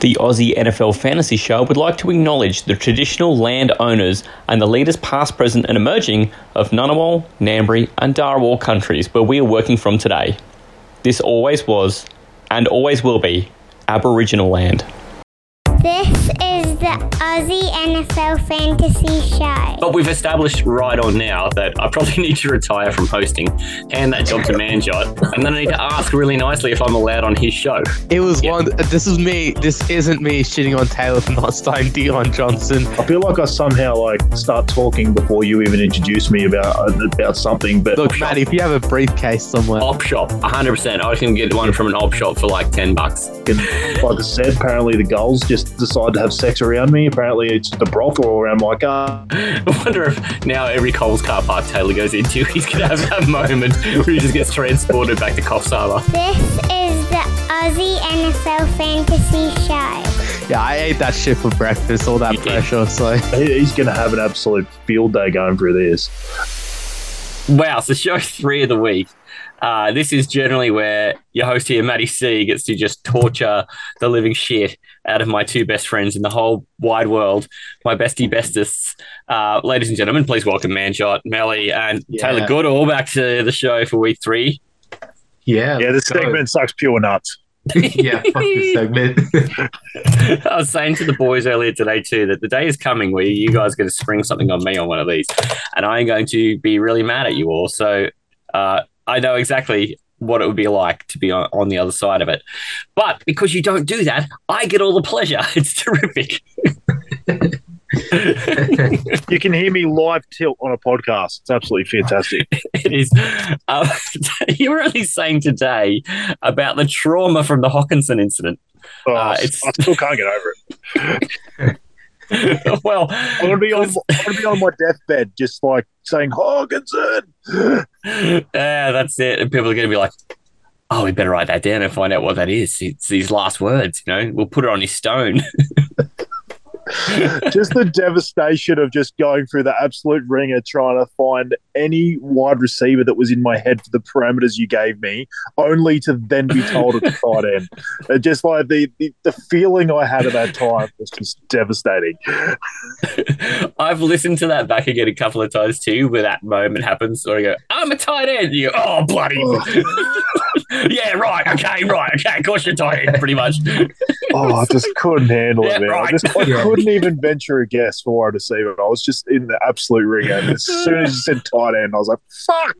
The Aussie NFL Fantasy Show would like to acknowledge the traditional land owners and the leaders past, present, and emerging of Ngunnawal, Ngambri, and Darawal countries where we are working from today. This always was, and always will be, Aboriginal land. This is the Aussie NFL Fantasy Show. But we've established right on now that I probably need to retire from hosting, hand that job to Manjot, and then I need to ask really nicely if I'm allowed on his show. It was one. This is me. This isn't me shitting on Taylor for not starting Dion Johnson. I feel like I somehow like start talking before you even introduce me about about something. But Look, Matt, if you have a briefcase somewhere, Op shop, 100%. I can get one from an op shop for like 10 bucks. like I said, apparently the gulls just decide to have sex around me. Apparently it's the brothel around my car. I wonder if now every Coles car park Taylor goes into, he's going to have that moment where he just gets transported back to Coffs Harbour. This is the Aussie NFL Fantasy Show. yeah, I ate that shit for breakfast. All that You did. pressure. So He's going to have an absolute field day going through this. Wow, so show three of the week. Uh, this is generally where your host here, Matty C, gets to just torture the living shit out of my two best friends in the whole wide world, my bestie bestest. Uh, ladies and gentlemen, please welcome Manjot, Melly, and Yeah. Taylor Goodall back to the show for week three. yeah, Yeah, this let's go. segment sucks pure nuts. yeah, fuck this segment. I was saying to the boys earlier today too that the day is coming where you guys are going to spring something on me on one of these, and I'm going to be really mad at you all. So uh, I know exactly what it would be like to be on, on the other side of it. But because you don't do that, I get all the pleasure. It's terrific. You can hear me live tilt on a podcast. It's absolutely fantastic. it is. Uh, you were only saying today about the trauma from the Hockenson incident. Oh, Uh, I still can't get over it. well, I'm gonna be on. I'm gonna be on my deathbed, just like saying Hockenson. Yeah, that's it. And people are going to be like, oh, we better write that down and find out what that is. It's these last words, you know, we'll put it on his stone. just the devastation of just going through the absolute ringer trying to find any wide receiver that was in my head for the parameters you gave me, only to then be told at the tight end. It just like the, the the feeling I had at that time was just devastating. I've listened to that back again a couple of times too, where that moment happens, or I go, I'm a tight end. You go, oh, bloody. Yeah, right. Okay, right. Okay, of course you're tight end, pretty much. Oh, I just couldn't handle Yeah, it, man. right. I just I Yeah. couldn't even venture a guess for wide receiver. I was just in the absolute ring. And as soon as you said tight end, I was like, fuck.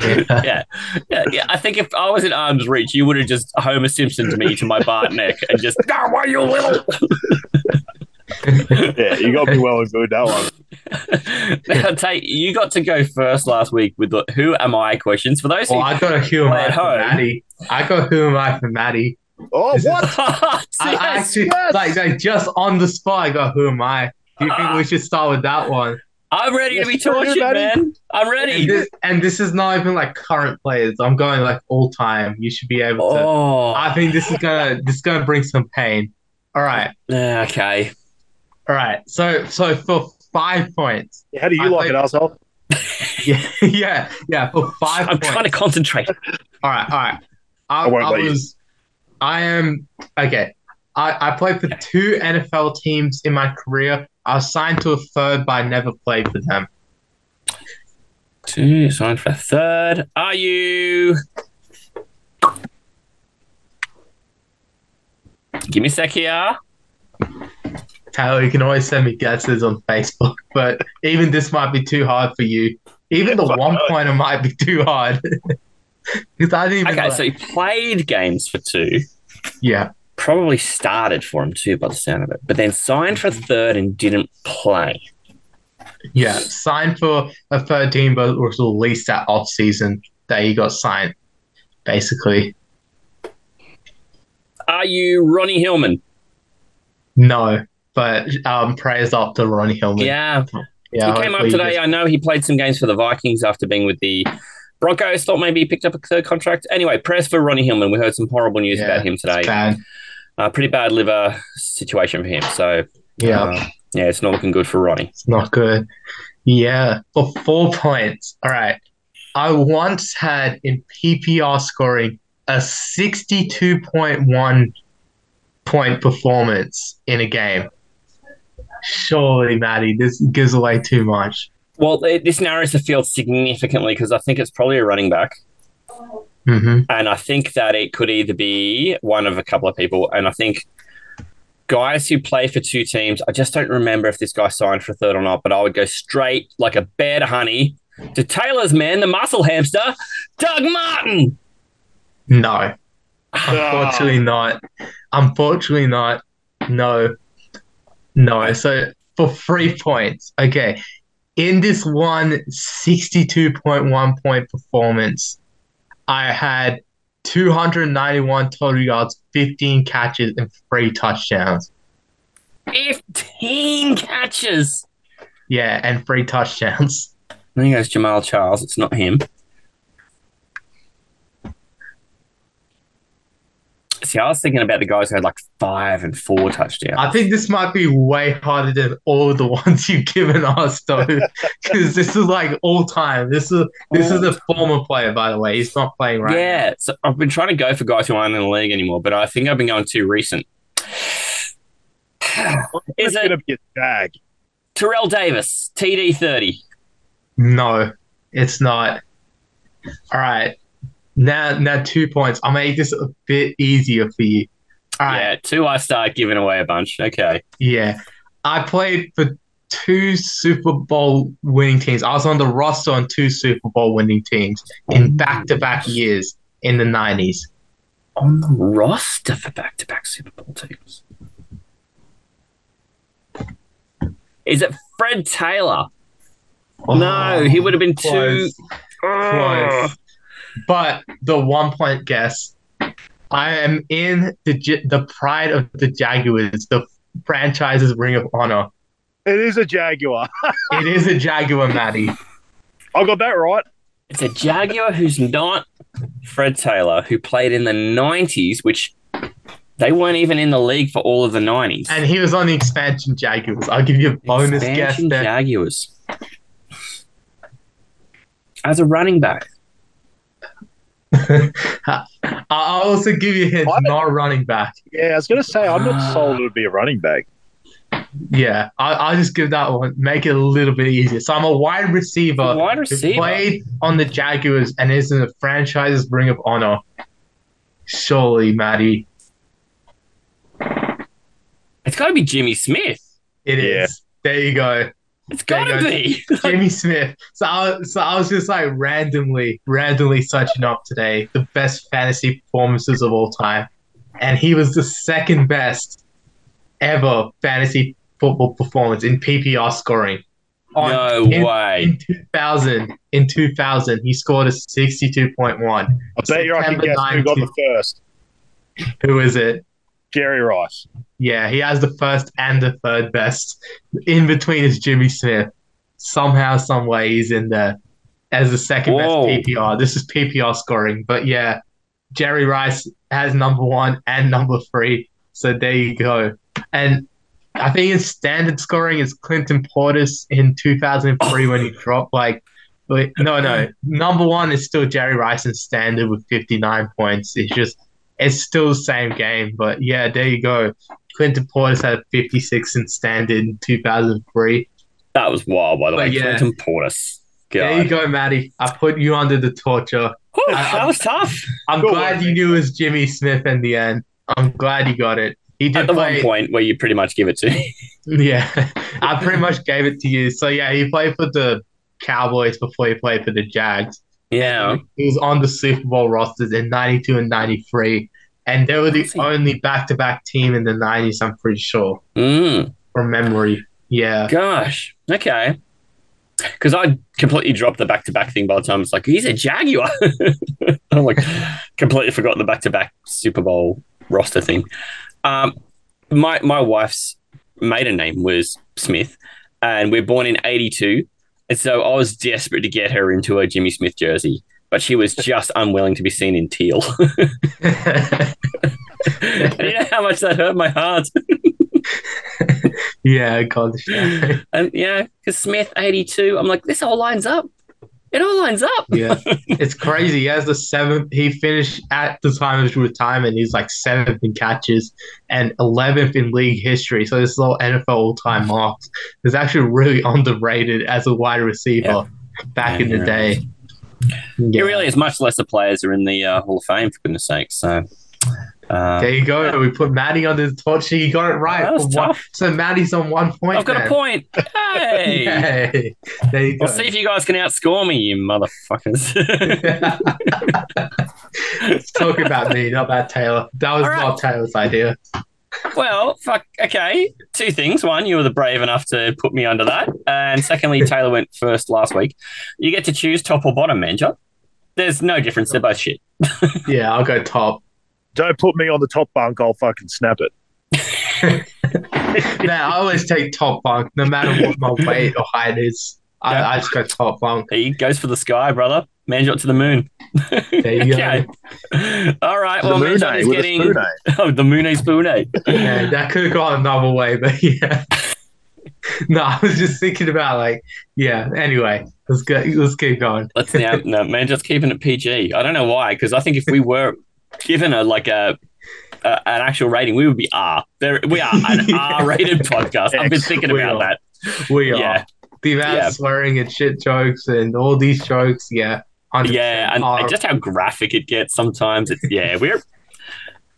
yeah, yeah, yeah. I think if I was in arm's reach, you would have just Homer Simpson to me to my Bart neck and just, oh, why you little? yeah, you got me well and good that one. now, Tate, you got to go first last week with the who am I questions. For those oh, who Well, I got a who am I at for. Maddie. I got who am I for Maddie. Oh, This is- what? I, I actually yes. like, like just on the spot. I got who am I? Do you think we should start with that one? I'm ready to be tortured, buddy. man. I'm And ready. this, and this is not even like current players. I'm going like all time. You should be able to. Oh, I think this is gonna this is gonna bring some pain. All right, Yeah, okay. All right. So so for five points, How do you I like think- it, asshole? yeah, yeah, yeah. For 5 I'm points. trying to concentrate. All right, all right. I, I won't I let you. was, I am okay. I, I played for two NFL teams in my career. I was signed to a third, but I never played for them. Two, signed for a third. Are you? Give me a sec here. Taylor, you can always send me guesses on Facebook, but even this might be too hard for you. Even the one pointer might be too hard. Because I didn't even Okay, so you played games for two. yeah, Probably started for him too, by the sound of it. But then signed for mm-hmm. third and didn't play. yeah. Signed for a third team, but it was released that off season that he got signed, basically. Are you Ronnie Hillman? No, but um, praise up to Ronnie Hillman. Yeah, yeah. he came up today. gets- I know he played some games for the Vikings after being with the Broncos. Thought maybe he picked up a third contract. Anyway, press for Ronnie Hillman. We heard some horrible news Yeah, about him today. It's bad. Uh, pretty bad liver situation for him. So Yeah, uh, yeah, it's not looking good for Ronnie. it's not good. Yeah, for four points. All right. I once had in PPR scoring a 62.1 point performance in a game. Surely, Maddie, this gives away too much. Well, it, this narrows the field significantly because I think it's probably a running back. hmm And I think that it could either be one of a couple of people. And I think guys who play for two teams, I just don't remember if this guy signed for a third or not, but I would go straight like a bear to honey to Taylor's man, the muscle hamster, Doug Martin. No, unfortunately not. Unfortunately not. No, no. So for three points, okay. In this one 62.1 point performance, I had 291 total yards, 15 catches, and three touchdowns. 15 catches. Yeah, and three touchdowns. There goes Jamaal Charles. It's not him. See, I was thinking about the guys who had like five and four touchdowns. I think this might be way harder than all the ones you've given us, though, because this is like all time. This is this is a former player, by the way. He's not playing right. now. Yeah, so I've been trying to go for guys who aren't in the league anymore, but I think I've been going too recent. Is It's going it to be a jag. Terrell Davis, TD thirty? No, it's not. All right. Now, now two points. I'll make this a bit easier for you. Right. Yeah, two. I start giving away a bunch. Okay, Yeah. I played for two Super Bowl winning teams. I was on the roster on two Super Bowl winning teams in back to back years in the 90s. on the roster for back-to-back Super Bowl teams. Is it Fred Taylor? Oh, no, he would have been too. Close. Ah. Close. But the one point guess, I am in the the pride of the Jaguars, the franchise's ring of honor. It is a Jaguar. It is a Jaguar, Matty. I got that right. It's a Jaguar who's not Fred Taylor, who played in the '90s, which they weren't even in the league for all of the '90s. And he was on the expansion Jaguars. I'll give you a bonus Expansion guess there. Jaguars. As a running back. I'll also give you a hint, What? not running back. Yeah, I was going to say, I'm Ah. not sold it would be a running back. Yeah, I, I'll just give that one, make it a little bit easier. So I'm a wide receiver Wide who receiver. played on the Jaguars and is in the franchise's ring of honor. Surely, Matty, It's got to be Jimmy Smith. it is. Yeah. There you go. It's gotta you be. Jamie Smith. So I, so I was just like randomly, randomly searching up today the best fantasy performances of all time, and he was the second best ever fantasy football performance in PPR scoring. On- no in, way. In 2000, in 2000, he scored a 62.1. I bet you I can September guess who got the first. Who is it? Jerry Rice. Yeah, he has the first and the third best. In between is Jimmy Smith. Somehow, some way, he's in there as the second Whoa. best PPR. This is PPR scoring, but yeah, Jerry Rice has number one and number three. So there you go. And I think his standard scoring is Clinton Portis in 2003 when he dropped like. Wait, no, no. Number one is still Jerry Rice in standard with 59 points. It's just, it's still the same game. But yeah, there you go. Clinton Portis had 56 in standard in 2003. That was wild, by the way. But yeah. Clinton Portis. There you go, Maddie. I put you under the torture. Whew, I- that was tough. I'm Good glad one, you mate. knew it was Jimmy Smith in the end. I'm glad you got it. He did At the play. one point where you pretty much give it to. Yeah, I pretty much gave it to you. So yeah, he played for the Cowboys before he played for the Jags. yeah. He was on the Super Bowl rosters in '92 and '93, and they were the only back-to-back team in the '90s. I'm pretty sure, Mm, from memory. Yeah, gosh. Okay. Because I completely dropped the back to back thing by the time it's like, he's a Jaguar. I'm like, completely forgot the back to back Super Bowl roster thing. Um, my, my wife's maiden name was Smith, and we're born in 82. And so I was desperate to get her into a Jimmy Smith jersey, but she was just unwilling to be seen in teal. You know how much that hurt my heart? yeah, God, yeah. And yeah, because Smith 82, I'm like, this all lines up. It all lines up. Yeah, it's crazy. He has the seventh. He finished at the time of his retirement. He's like seventh in catches and eleventh in league history. So this is all NFL all-time marks. He's actually really underrated as a wide receiver back Yeah, in the he day. It really is much lesser players are in the uh, Hall of Fame, for goodness sake. So, uh, There you go. We put Maddie on the torch. He got it right. For one-. So Maddie's on one point. I've got a point. Hey. Yay. There you go. We'll see if you guys can outscore me, you motherfuckers. Let's talk about me, not about Taylor. That was right. not Taylor's idea. Well, fuck. Okay, two things. One, you were the brave enough to put me under that, and secondly, Taylor went first last week. You get to choose top or bottom, Manja. There's no difference. They're both shit. Yeah, I'll go top. Don't put me on the top bunk. I'll fucking snap it. Man, I always take top bunk, no matter what my weight or height is. I, Yeah. I just go top one. He goes for the sky, brother. Manjot to the moon. There you go. Okay. All right. The Well, moon Manjot is getting a spoon, oh the moon is spoon. Yeah, that could have gone another way, but yeah. no, I was just thinking about like, yeah. Anyway, let's go. Let's keep going. Let's now no man, just keeping it PG. I don't know why, because I think if we were given a like a, a an actual rating, we would be R. There, we are an Yeah. R-rated podcast. I've been thinking we about are. that. We are Yeah, the amount Yeah. of swearing and shit jokes and all these jokes. Yeah, 100% yeah, and, and oh. just how graphic it gets sometimes. It's yeah, we're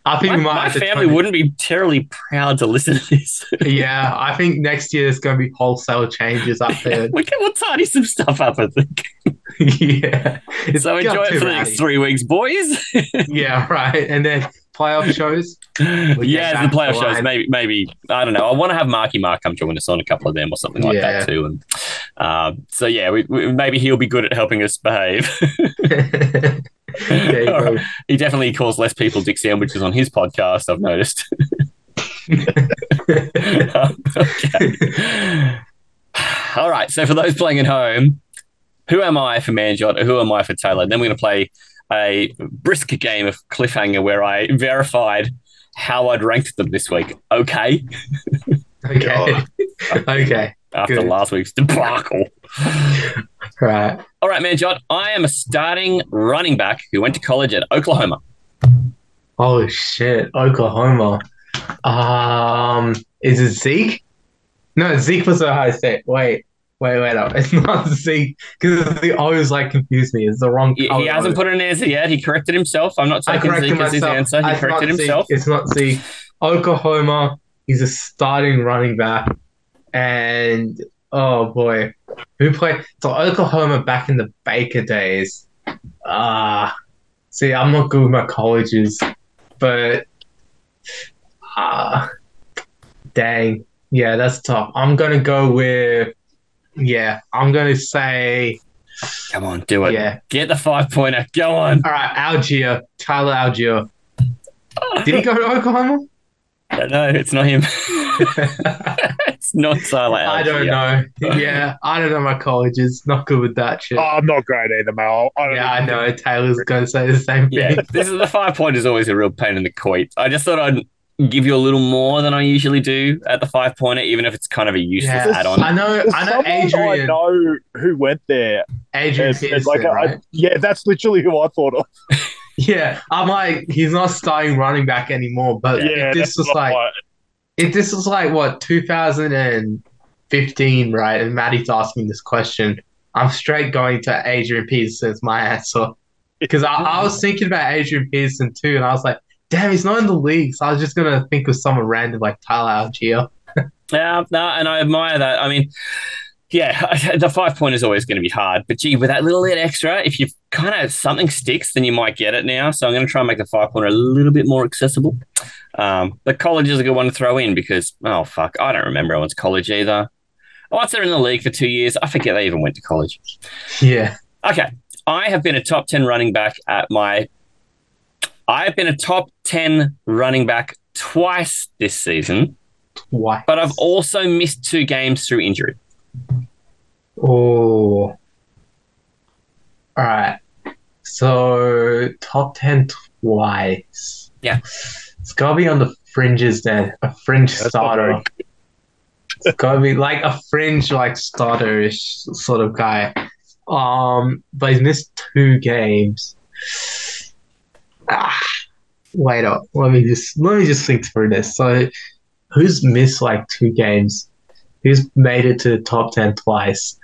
I think my, my family wouldn't be terribly proud to listen to this. Yeah, I think next year there's going to be wholesale changes up there. we can we'll tidy some stuff up. I think. yeah, It's so enjoy it for the next three weeks, boys. Yeah, right. And then playoff shows. yeah, the playoff shows. Maybe, maybe I don't know. I want to have Marky Mark come join us on a couple of them or something like Yeah. that too. And um, so yeah, we, we, maybe he'll be good at helping us behave. right. he definitely calls less people dick sandwiches on his podcast. I've noticed. Um, okay. All right. So for those playing at home, who am I for Manjot? Who am I for Taylor? Then we're going to play a brisk game of cliffhanger where I verified how I'd ranked them this week. Okay. Okay. okay. After Good. last week's debacle. Right. All right, Manjot. I am a starting running back who went to college at Oklahoma. Oh shit, Oklahoma. Um, is it Zeke? No, Zeke was Ohio State. Wait, wait, wait. No, it's not Zeke because the O's like confused me. It's the wrong. He, he hasn't put an answer yet. He corrected himself. I'm not taking Zeke as his answer. He It's corrected himself. It's not Zeke. Oklahoma. He's a starting running back, and oh boy, who played? So Oklahoma back in the Baker days. Ah, see, I'm not good with my colleges, but ah, dang, yeah, that's tough. I'm gonna go with, yeah, I'm gonna say, Come on, do it. yeah. Get the five pointer. Go on. All right, Allgeier, Tyler Allgeier. Did he go to Oklahoma? No, it's not him. it's not Tyler I don't know. Yeah, I don't know my colleges. Not good with that shit. Oh, I'm not great either, Mal. I don't yeah, I know. Taylor's gonna say the same thing. Yeah, this is the five point is always a real pain in the queet. I just thought I'd give you a little more than I usually do at the five pointer, even if it's kind of a useless Yeah. add on. I know. There's I know someone I know who went there. Adrian and- and Peterson, like, I- right? yeah, that's literally who I thought of. Yeah, I'm like, he's not starting running back anymore. But Yeah, if this that's was like, I- if this was like what 2015, right? And Maddie's asking this question, I'm straight going to Adrian Peterson as my answer because I, I was thinking about Adrian Peterson too, and I was like, damn, he's not in the league. So I was just gonna think of someone random like Tyler Allgeier. Yeah, no, and I admire that. I mean, yeah, the five point is always going to be hard, but gee, with that little bit extra, if you kind of something sticks, then you might get it now. So I'm going to try and make the five pointer a little bit more accessible. Um, but college is a good one to throw in because oh fuck, I don't remember anyone's college either. Once they're in the league for two years, I forget they even went to college. Yeah. Okay. I have been a top 10 running back at my. I have been a top 10 running back twice this season, Twice. but I've also missed two games through injury. Oh. All right. So top ten twice. Yeah. It's gotta be on the fringes then. A fringe That's starter. It's gotta be like a fringe like starter-ish sort of guy. Um, but he's missed two games. Ah, wait up. Let me just let me just think through this. So, who's missed like two games? Who's made it to the top ten twice?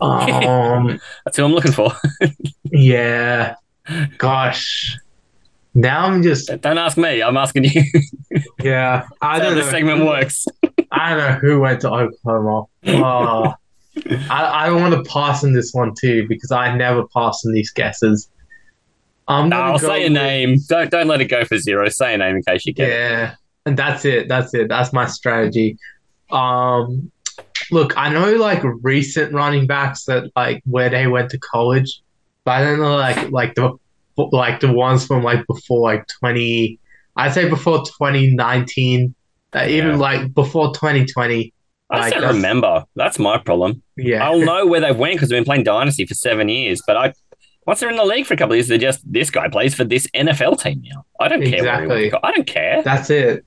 Um, That's who I'm looking for. yeah. Gosh. Now I'm just Don't ask me. I'm asking you. yeah. I don't know this know. segment works. I don't know who went to Oklahoma. Oh, I, I want to pass on this one too because I never pass on these guesses. I'm No, I'll say a with- name. Don't don't let it go for zero. Say a name in case you get it. Yeah, and that's it. That's it. That's my strategy. Um, look, I know like recent running backs that like where they went to college, but I don't know like like the like the ones from like before like twenty. I'd say before twenty nineteen. Uh, even Yeah. like before 2020. I just Like, don't that's- remember. That's my problem. Yeah. I'll know where they've went because we've been playing Dynasty for seven years. But I, once they're in the league for a couple of years, they're just this guy plays for this NFL team now. I don't care. Exactly. I don't care. That's it.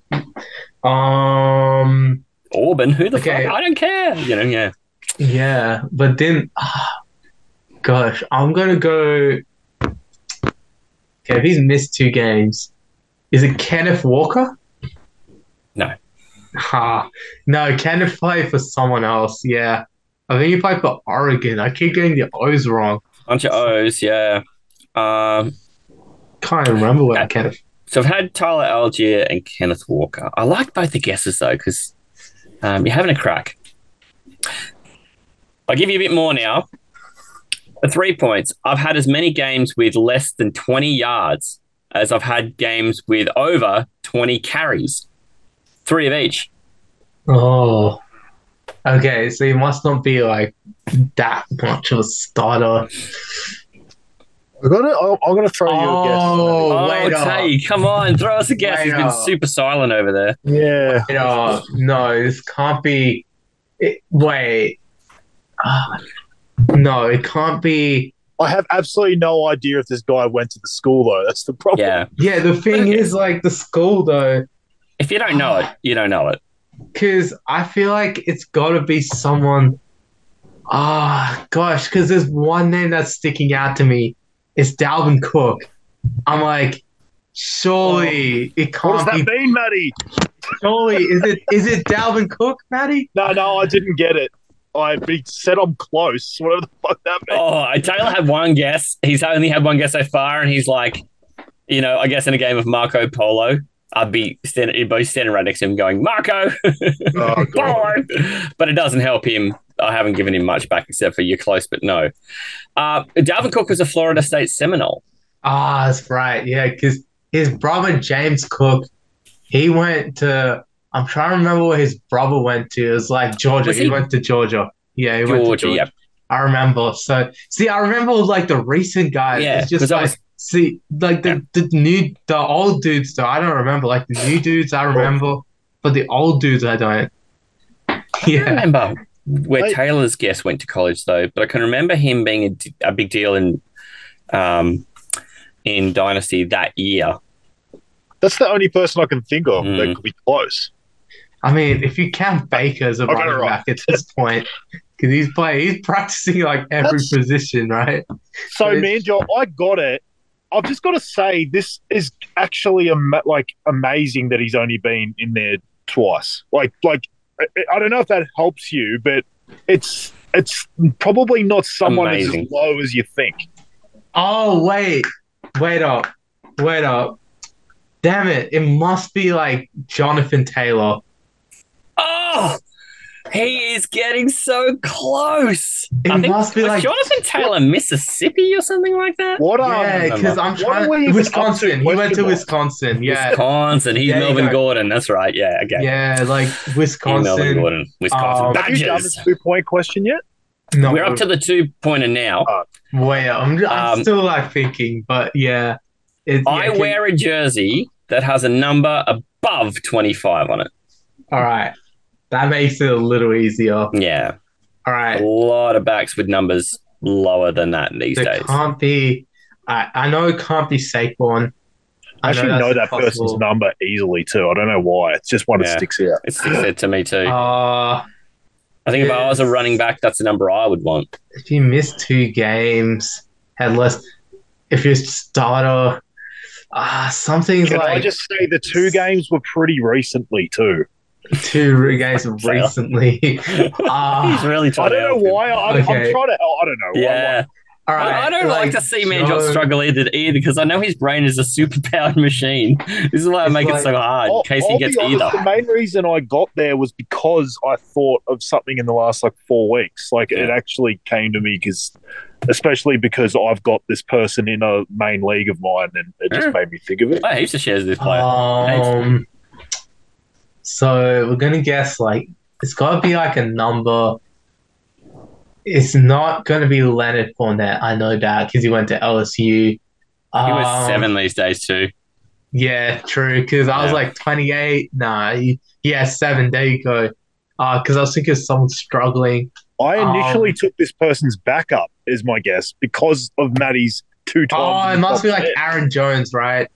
Um. Auburn, who the Okay. fuck? I don't care. You know, yeah. Yeah, but then, ah, gosh, I'm gonna go. Okay, if he's missed two games, is it Kenneth Walker? No. Ha, no, Kenneth played for someone else. Yeah, I think he played for Oregon. I keep getting the O's wrong. Bunch of O's, yeah. Um, Can't even remember where Yeah. Kenneth. so I've had Tyler Allgeier and Kenneth Walker. I like both the guesses though because um, you're having a crack. I'll give you a bit more now. For three points, I've had as many games with less than 20 yards as I've had games with over 20 carries. Three of each. Oh, okay. So he must not be like that much of a starter. I'm gonna, I'm I'm gonna throw you a guess. Oh, Oh, wait up. Tay, come on, throw us a guess. Wait He's been up. super silent over there. Yeah. You know, no, this can't be. It, wait. Ah, no, it can't be. I have absolutely no idea if this guy went to the school though. That's the problem. Yeah. Yeah, the thing Okay. is, like, the school, though, If you don't know it, you don't know it. Because I feel like it's got to be someone. Ah, gosh, because there's one name that's sticking out to me. It's Dalvin Cook. I'm like, surely it can't What does that be. mean, Matty? Surely, is it is it Dalvin Cook, Maddie? No, no, I didn't get it. I he said I'm close. Whatever the fuck that means. Oh, Taylor had one guess. He's only had one guess so far, and he's like, you know, I guess in a game of Marco Polo, I'd be standing, you'd both standing right next to him, going Marco, Oh, but it doesn't help him. I haven't given him much back except for you're close, but no. Uh, Dalvin Cook was a Florida State Seminole. Ah, that's right. Yeah, because his brother James Cook, he went to. I'm trying to remember where his brother went to. It was like Georgia. Was he? he- went to Georgia. Yeah, he went to Georgia, Georgia. yep. I remember. So see, I remember like the recent guys. Yeah, it's just 'cause that like was- see, like the, the new, the old dudes. Though I don't remember. Like the new dudes, I remember, but the old dudes, I don't. I Yeah. remember where Wait. Taylor's guest went to college though, but I can remember him being a big deal in um, in Dynasty that year. That's the only person I can think of Mm. that could be close. I mean, if you count Baker as a I got it running right. back at this point, because he's playing, he's practicing like every That's- position, right? So, It's- man, Joe, I got it. I've just got to say, this is actually ama- like amazing that he's only been in there twice. Like, like I, I don't know if that helps you, but it's it's probably not someone Amazing. as low as you think. Oh wait, wait up, wait up. Damn it! It must be like Jonathan Taylor. Oh, he is getting so close. It I think must be was like Jonathan Taylor, Mississippi or something like that. What? Um, yeah, because I'm What are we trying. Wisconsin. up He went to? Wisconsin. Yeah, Wisconsin. He's There you Melvin go. Gordon. That's right. Yeah. Okay. yeah, like He's Melvin Gordon. Wisconsin Um, have you done Badgers. the two point question yet? No, We're up to the two pointer now. wait. I'm, I'm Um, still like thinking, but yeah. It, yeah, I can- wear a jersey that has a number above 25 on it. All right, that makes it a little easier. Yeah. All right. A lot of backs with numbers lower than that these it days. can't be. I I know it can't be Saquon. I actually that's know that impossible. person's number easily too. I don't know why. It's just one that Yeah. sticks out. It's said to me too. Uh, I think if I was a running back, that's the number I would want. If you miss two games, had less. If you're starter, ah, something's Can like I just say the two games were pretty recently too? Two games recently. ah, He's really I trying to don't know why. I'm, I'm Okay. trying to. I don't know. Yeah. all right. I, I don't like, to see Manjot Joe- struggle either, either because I know his brain is a superpowered machine. This is why I It's make it so hard in I'll, case I'll he gets honest, either. The main reason I got there was because I thought of something in the last like four weeks. Like it actually came to me because, especially because I've got this person in a main league of mine, and it just Yeah. made me think of it. I heaps of shares of this player. Um, so we're gonna guess like it's gotta be like a number. It's not gonna be Leonard Fournette. I know that because he went to LSU. he was Um, seven these days too. Yeah, true. Because I was like 28. Nah, he, yeah, seven. There you go. Because I was thinking of someone struggling. I initially Um, took this person's backup, is my guess, because of Maddie's two times. Oh, it must be like 10. Aaron Jones, right?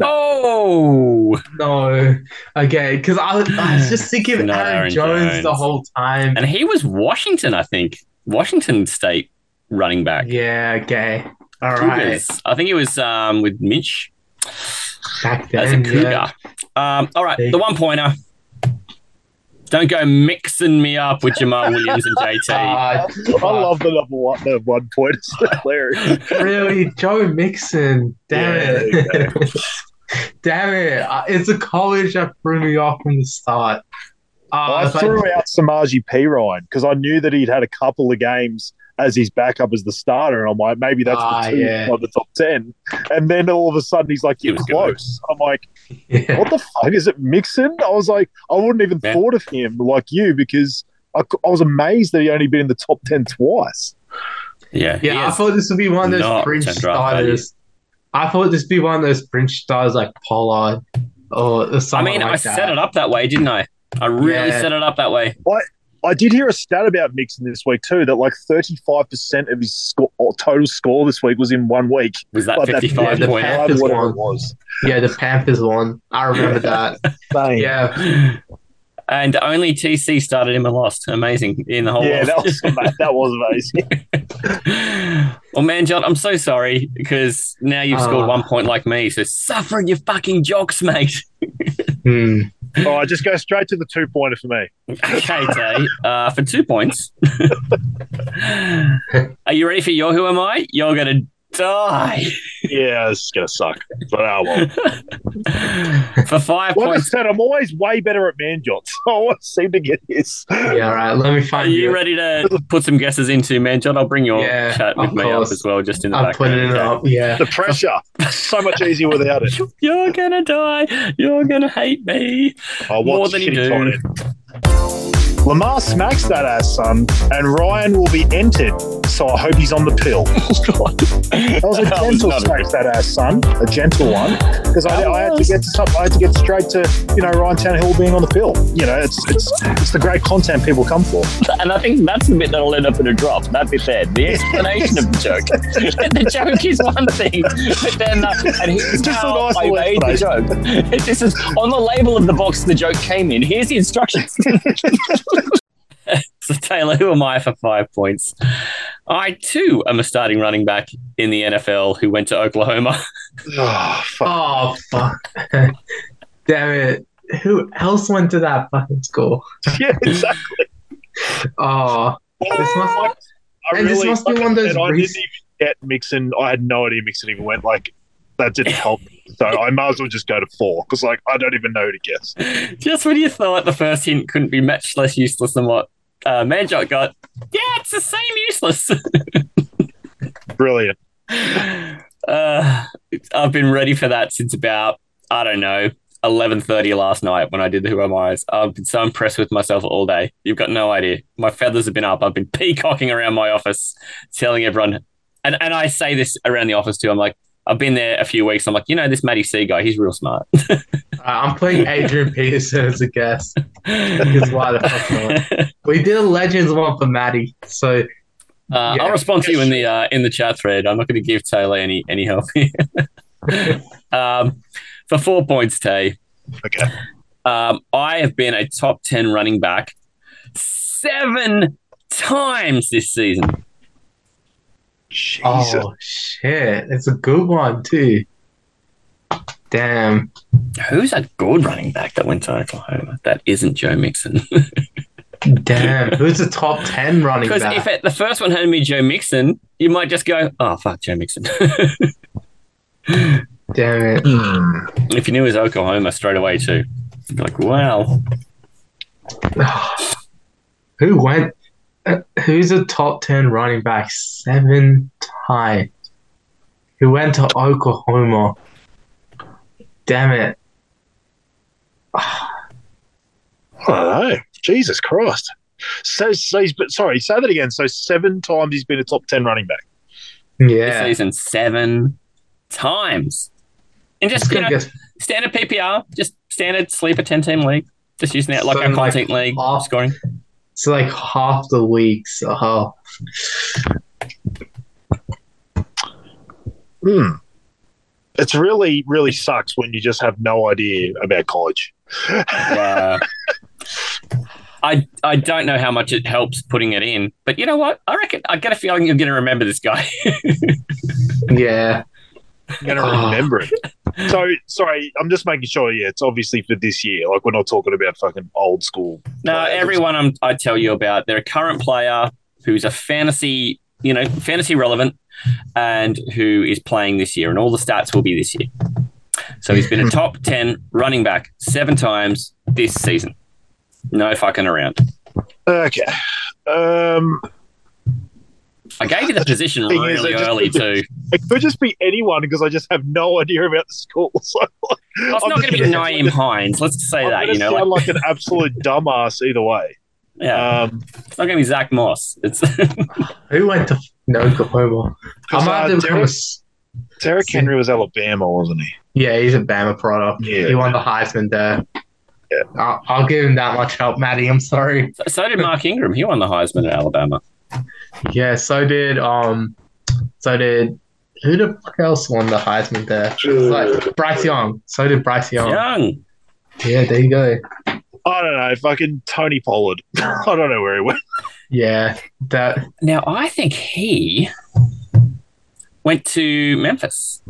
Oh, No. Okay, because I, was- I was just thinking of Aaron, Aaron Jones, the whole time. and he was Washington, I think. Washington State running back. Yeah, okay. All Cougars. right. I think it was um, with Mitch Back as a cougar. yeah. Um, all right, the one pointer. Don't go mixing me up with Jamaal Williams and JT. Ah, I love the number one, the one point. It's hilarious. really, Joe Mixon. Damn Yeah, it. Damn it. Uh, It's a college that threw me off from the start. Uh, I I- threw out Samaje Perine because I knew that he'd had a couple of games as his backup as the starter, and I'm like, maybe that's Ah, the two yeah. of the top ten. And then all of a sudden, he's like, He "You're was good. close." I'm like, yeah. "What the fuck is it, Mixon?" I was like, I wouldn't even Yeah. thought of him like you because I was amazed that he only been in the top ten twice. Yeah, Yeah, I thought this would be one of those fringe 10 draft value. starters. I thought this would be one of those fringe stars like Pollard or the. I mean, like I that. set it up that way, didn't I? I really Yeah. set it up that way. I did hear a stat about Mixon this week too that like 35 percent of his score, total score this week was in one week. Was that Like that- 55 yeah, the pointer? Panthers whatever won. it was. Yeah, the Panthers one. I remember that. Same. Yeah. And only TC started him and lost. Amazing in the whole Yeah, that was that was amazing. well, Manjot, I'm so sorry because now you've scored Ah. one point like me. So suffer your fucking jocks, mate. Hmm. All right, just go straight to the two pointer for me. Okay, Tay, uh, for two points. Are you ready for your Who Am I? You're going to die. Yeah, this is gonna suck. But oh well. for five Like I points. said, I'm always way better at Manjot's. I always seem to get this. Yeah, all right. Let me Are find you you. ready to put some guesses into, Manjot? I'll bring your Yeah, chat with of me up as well, just in the I'm background. putting it up. Yeah. The pressure. so much easier without it. You're gonna die. You're gonna hate me. Oh, More what than you shitty do. Lamar smacks that ass, son, and Ryan will be entered. So I hope he's on the pill. That was a That was gentle not a that ass, son. A gentle one, because I, I had to get to. I had to get straight to you know Ryan Tannehill being on the pill. You know, it's it's it's the great content people come for. And I think that's the bit that'll end up in a drop. That bit there, the explanation of the joke. the joke is one thing, but then uh, and here's Just how nice I made the joke. This is on the label of the box the joke came in. Here's the instructions. so Taylor, who am I for five points? I too am a starting running back in the NFL who went to Oklahoma. Oh, fuck. Oh, fuck. Damn it. Who else went to that fucking school? Yeah, exactly. Oh, This must- Like, I and this must be like I one of those said, I didn't even get Mixon. I had no idea Mixon even went. Like that didn't help. So I might as well just go to four because like I don't even know to guess. Just when you thought the first hint couldn't be much less useless than what uh, Manjot got, yeah, it's the same useless. Brilliant. uh, I've been ready for that since about I don't know eleven thirty last night when I did the Who Am I's. I've been so impressed with myself all day. You've got no idea. My feathers have been up. I've been peacocking around my office, telling everyone, and and I say this around the office too. I'm like. I've been there a few weeks. I'm like, you know, this Matty C guy, he's real smart. Uh, I'm putting Adrian Peterson as a guest. Because why the fuck not? We did a Legends one for Maddie. So, Uh, Yeah. I'll respond to you in the uh, in the chat thread. I'm not going to give Taylor any any help here. um, for four points, Tay. Okay. Um, I have been a top ten running back seven times this season. Jesus. Oh shit! It's a good one too. Damn. Who's a good running back that went to Oklahoma? That isn't Joe Mixon. Damn. Who's the top ten running back? Because if it, the first one had been Joe Mixon, you might just go, "Oh fuck, Joe Mixon." Damn it. Hmm. if you knew it was Oklahoma straight away too, you'd be like, "Wow." Who went? Uh, Who's a top ten running back seven times? Who went to Oklahoma? Damn it. I don't know. Jesus Christ. So, so he's but sorry, say that again. So seven times he's been a top ten running back. This Yeah. season seven times, and just you know, get standard PPR, just standard sleeper ten team league, just using that like So, our like, content league half- scoring. It's like half the week. So oh, Hmm. It's really, really sucks when you just have no idea about college. Yeah. I I don't know how much it helps putting it in, but you know what? I reckon I get a feeling you're going to remember this guy. yeah. I'm gonna Oh. remember it. So sorry, I'm just making sure. Yeah, it's obviously for this year. Like we're not talking about fucking old school. no, players. everyone I'm, I tell you about, they're a current player who's a fantasy, you know, fantasy relevant, and who is playing this year, and all the stats will be this year. So he's been a top ten running back seven times this season. No fucking around. Okay. Um, I gave you the position Thing is, really I just- early too. it could just be anyone because I just have no idea about the school. So like, Oh, it's I'm not going to be gonna- Nyheim Hines. Let's just say I'm that. You know, sound like, like, an absolute dumbass either way. yeah, Um, it's not going to be Zach Moss. It's Who went to no Oklahoma? I because, might have uh, to become a Derrick, Derrick Henry was Alabama, wasn't he? Yeah, he's a Bama product. Yeah. He won the Heisman there. Yeah. I'll, I'll give him that much help, Maddie. I'm sorry. so, so did Mark Ingram. He won the Heisman at Alabama. Yeah, so did um, so did who the fuck else won the Heisman there? It like Bryce Young. So did Bryce Young. Young. Yeah, there you go. I don't know, fucking Tony Pollard. I don't know where he went. Yeah, that. Now I think he went to Memphis.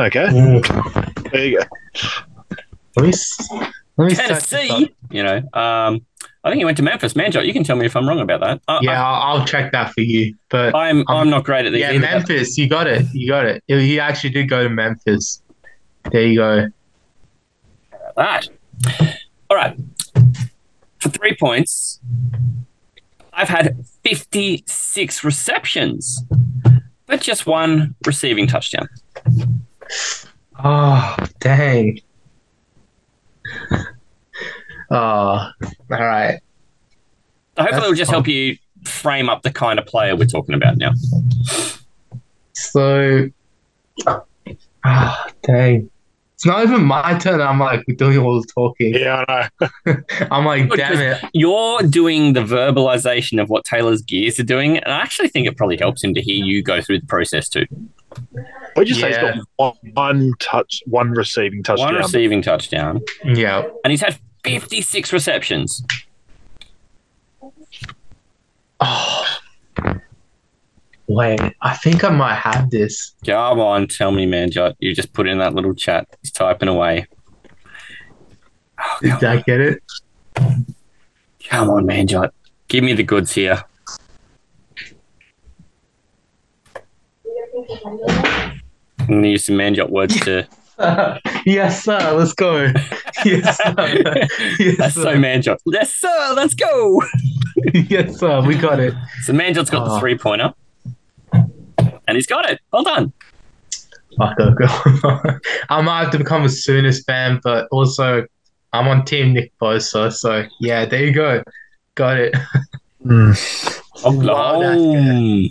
Okay, Let there you go. Let me s- let me search Tennessee. You know, um, I think he went to Memphis. Manjot, you can tell me if I'm wrong about that. I, Yeah, I'll, I'll check that for you. But I, am I'm not great at these yeah, either. Memphis. You got it. You got it. He actually did go to Memphis. There you go. that. All right. For three points, I've had 56 receptions, but just one receiving touchdown. Oh, dang. Oh, all right. So hopefully, That's it'll just fun. help you frame up the kind of player we're talking about now. So, ah, dang. It's not even my turn. I'm like doing all the talking. Yeah, I know. I'm like, Good, damn it. You're doing the verbalization of what Taylor's gears are doing, and I actually think it probably helps him to hear you go through the process too. What'd you say? He's Yeah. got one, one touch, one receiving touchdown. One receiving touchdown, Yeah. and he's had 56 receptions. Oh. Wait, I think I might have this. Come on, tell me, Manjot. You just put in that little chat. He's typing away. Oh, Did come, I get it? come on, Manjot. Give me the goods here. I'm going to use some Manjot words to. yes, sir. Let's go. Yes, sir. Yes, That's so sir. Manjot. Yes, sir. Let's go. yes, sir. We got it. So Manjot's got the Oh. three pointer. And he's got it. Well done. Fuck, I'll go. I might have to become a Sooners fan, but also I'm on Team Nick Bosa. So yeah, there you go. Got it. Hmm. Oklahoma.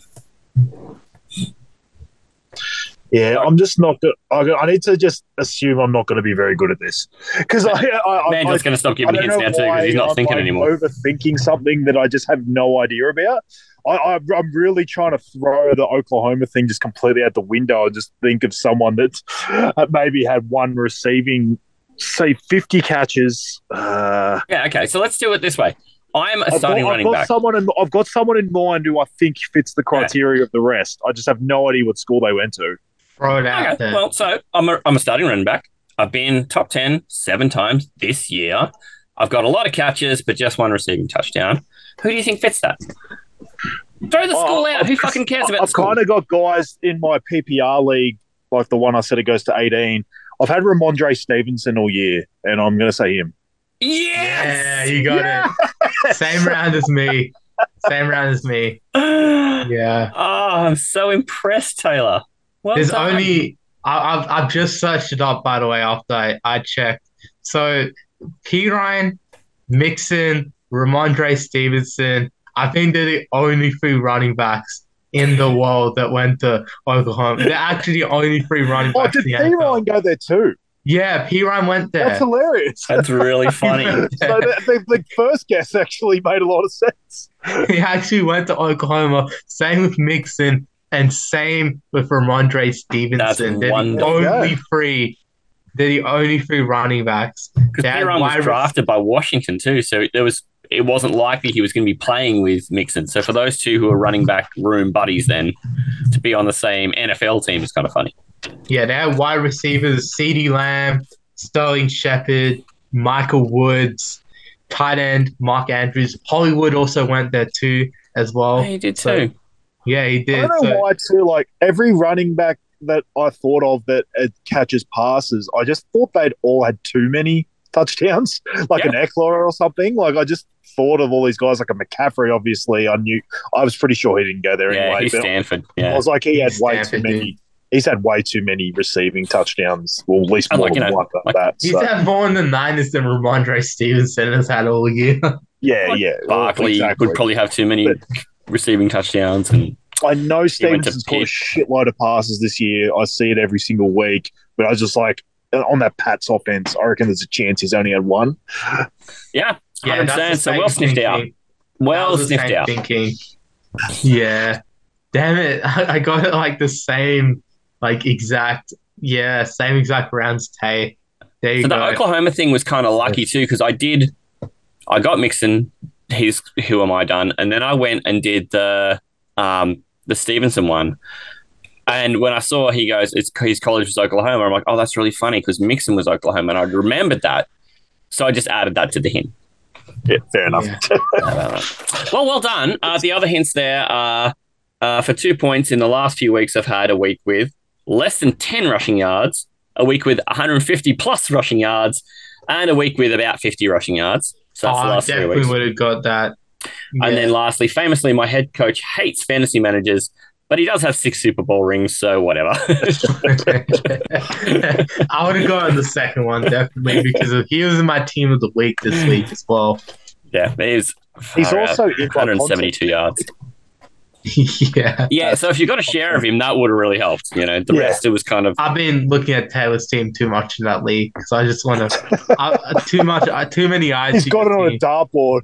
Yeah, I'm just not good. I, I need to just assume I'm not going to be very good at this because I, I, I, going to stop giving hints now too because he's not I'm, thinking anymore. Overthinking something that I just have no idea about. I, I, I'm really trying to throw the Oklahoma thing just completely out the window and just think of someone that's uh, maybe had one receiving, say, 50 catches. Uh, Yeah, okay. So let's do it this way. I'm a I've got, starting I've got back. someone in, I've got someone in mind who I think fits the criteria of the rest. I just have no idea what school they went to. Throw it out Okay, there. well, so I'm a, I'm a starting running back. I've been top 10 seven times this year. I've got a lot of catches, but just one receiving touchdown. Who do you think fits that? Throw the oh, school Oh, out. Who I've- fucking cares about the I've kind of got guys in my PPR league, like the one I said it goes to 18. I've had Rhamondre Stevenson all year, and I'm going to say him. yeah, Yes! you got it. Same round as me. Same round as me. Yeah. Oh, I'm so impressed, Taylor. Well There's done. only I, I've I've just searched it up by the way after I, I checked. So Perine, Mixon, Rhamondre Stevenson. I think they're the only three running backs in the world that went to Oklahoma. They're actually the only three running Oh, did P the Ryan go there too? Yeah, Perine went there. That's hilarious. That's really funny. so the, the, the first guess actually made a lot of sense. he actually went to Oklahoma. Same with Mixon and same with Rhamondre Stevenson. That's They're the wonderful. only three. They're the only three running backs. Because Dad, was drafted by Washington too, so there was it wasn't likely he was going to be playing with Mixon. So for those two who are running back room buddies, then to be on the same NFL team is kind of funny. Yeah, they have wide receivers: CeeDee Lamb, Sterling Shepard, Michael Woods, tight end Mark Andrews. Hollywood also went there too, as well. he did so- too. Yeah, he did. I don't know So- why too. Like every running back that I thought of that uh, catches passes, I just thought they'd all had too many touchdowns, like Yeah. an Ekeler or something. Like I just thought of all these guys, like a McCaffrey. Obviously, I knew I was pretty sure he didn't go there yeah, anyway. he's but Stanford. I was like, he had He's way too Stanford, many. He's had way too many receiving touchdowns, well, at least more like, you than know, one like- that. He's So, had more in the Niners than Rhamondre Stevenson has had all year. yeah, like yeah. Barkley exactly. would probably have too many But- receiving touchdowns, and I know went to Stevenson's caught a Pitt. shitload of passes this year. I see it every single week, but I was just like, on that Pats offense, I reckon there's a chance he's only had one. yeah, Yeah, hundred that's the percent. So well sniffed out. Well That was the sniffed same out. Thinking. Yeah. Damn it. I, I got it like the same, like exact, yeah, same exact rounds Tay. There you So the. Oklahoma thing was kind of lucky too because I did, I got Mixon. He's who am I done, and then I went and did the um the Stevenson one. And when I saw he goes, it's his college was Oklahoma. I'm like, oh, that's really funny because Mixon was Oklahoma, and I remembered that, so I just added that to the hint. Yeah, fair enough. Yeah. Well, well done. Uh, the other hints there are uh, for two points in the last few weeks. I've had a week with less than 10 rushing yards, a week with 150 plus rushing yards, and a week with about 50 rushing yards. So that's Oh, the I last three definitely would have got that. And then lastly, famously, my head coach hates fantasy managers, but he does have six Super Bowl rings, so whatever. I would have gone the second one definitely because he was in my team of the week this week as well. yeah, it is. He's far out. also 172 yards. yeah. Yeah, so if you got a share of him, that would have really helped. You know, the Yeah. rest it was kind of I've been looking at Taylor's team too much in that league because I just want to uh, too much, uh, too many eyes. He's to got it your on a dartboard.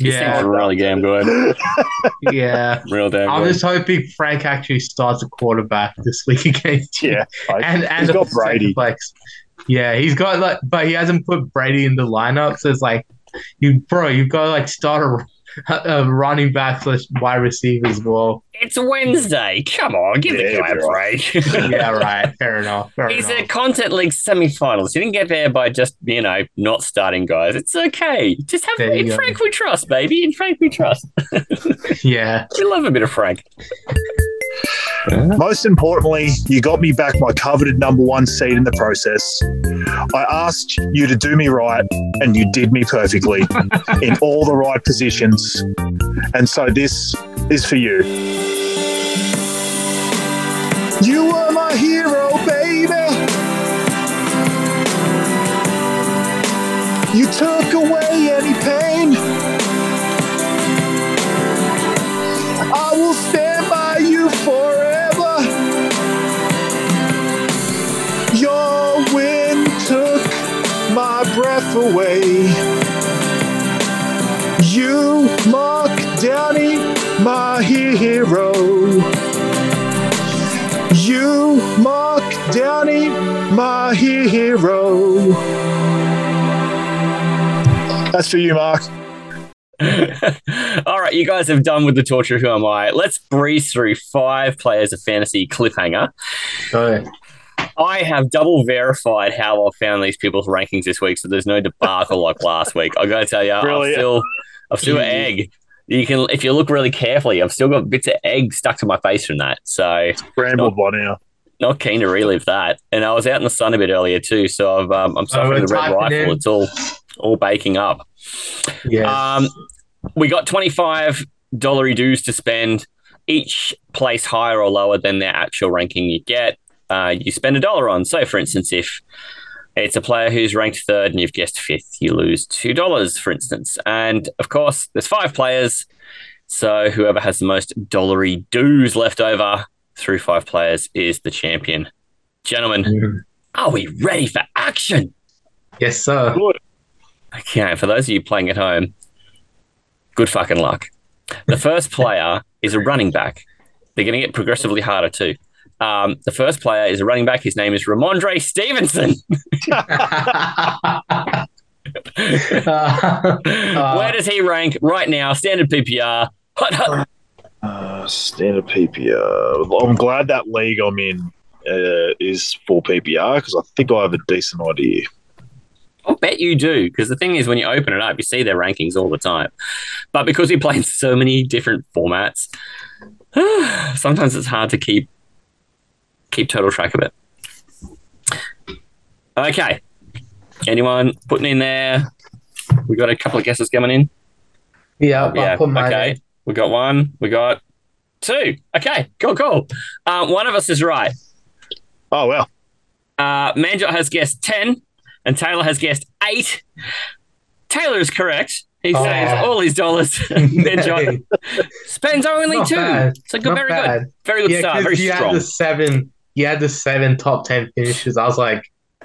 Yeah. things are really damn good. Yeah, Real damn I'm good. just hoping Frank actually starts a quarterback this week against you. Yeah, like, and and he's the got Brady. second flex. Yeah, he's got like, but he hasn't put Brady in the lineup. So it's like, you bro, you've got to like start a, a um, running back slash wide receiver as well. It's Wednesday. Come on, give the guy a break. Yeah, right. Fair enough. Fair He's enough. a content league semi-finalist. He didn't get there by just you know not starting guys. It's okay. Just have There you in go. Frank we trust, baby. In Frank we trust. yeah. We love a bit of Frank. Most importantly, you got me back my coveted number one seed in the process. I asked you to do me right, and you did me perfectly in all the right positions. And so this is for you. You were my hero, baby. You took my hero. That's for you, Mark. All right, you guys have done with the torture. Who am I? Let's breeze through five players of fantasy cliffhanger. Go. I have double verified how I found these people's rankings this week, so there's no debacle like last week. I got to tell you, I'm still, I'm still egg. You can, if you look really carefully, I've still got bits of egg stuck to my face from that. So Scrambled by now. Not keen to relive that. And I was out in the sun a bit earlier too, so I've, um, I'm suffering we're the red rifle. in. It's all, all baking up. Yeah. Um, we got twenty five dollar dues to spend. Each place higher or lower than their actual ranking you get, uh, you spend a dollar on. So, for instance, if it's a player who's ranked third and you've guessed fifth, you lose two dollars, for instance. And of course, there's five players, so whoever has the most dollary dues left over through five players is the champion. Gentlemen, Mhm. are we ready for action? yes, sir. Okay, for those of you playing at home, good fucking luck. The first player is a running back. They're going to get progressively harder too. Um, the first player is a running back. His name is Rhamondre Stevenson. Where does he rank right now? Standard PPR. Hut, hut. Standard PPR. I'm glad that league I'm in uh, is full PPR because I think I have a decent idea. I'll bet you do, because the thing is, when you open it up, you see their rankings all the time. But because we play in so many different formats, sometimes it's hard to keep keep total track of it. Okay, anyone putting in there? We got a couple of guesses coming in. yeah, I'll yeah, put mine okay. in. We got one. We got two. Okay, cool, cool. Uh, one of us is right. Oh well, Uh, Manjot has guessed 10, and Taylor has guessed 8. Taylor is correct. He Oh. saves all his dollars. Manjot spends only Not 2. bad. So good, Not very bad. good. Very good Yeah, start. 'cause Very you had the seven. You had the seven top ten finishes. I was like,